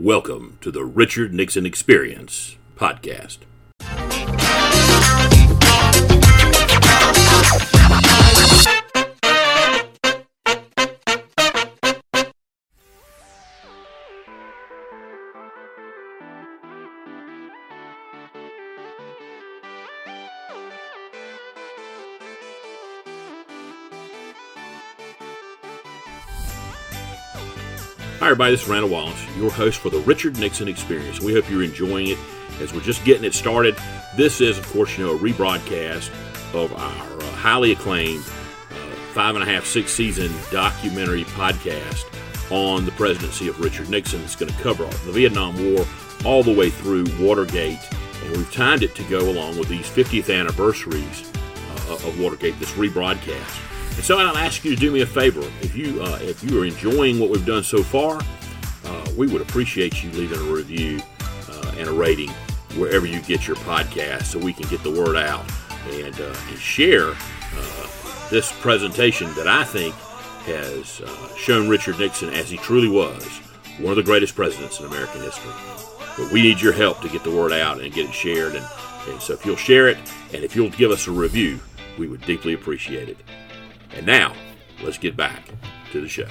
Welcome to the Richard Nixon Experience podcast. Hi, everybody. This is Randall Wallace, your host for the Richard Nixon Experience. We hope you're enjoying it as we're just getting it started. This is, of course, you know, a rebroadcast of our uh, highly acclaimed uh, five and a half, six season documentary podcast on the presidency of Richard Nixon. It's going to cover the Vietnam War all the way through Watergate, and we've timed it to go along with these 50th anniversaries uh, of Watergate, this rebroadcast. And so I'll ask you to do me a favor. If you uh, if you are enjoying what we've done so far, uh, we would appreciate you leaving a review uh, and a rating wherever you get your podcast, so we can get the word out and, uh, and share uh, this presentation that I think has uh, shown Richard Nixon as he truly was one of the greatest presidents in American history. But we need your help to get the word out and get it shared. And, and so if you'll share it and if you'll give us a review, we would deeply appreciate it. And now, let's get back to the show.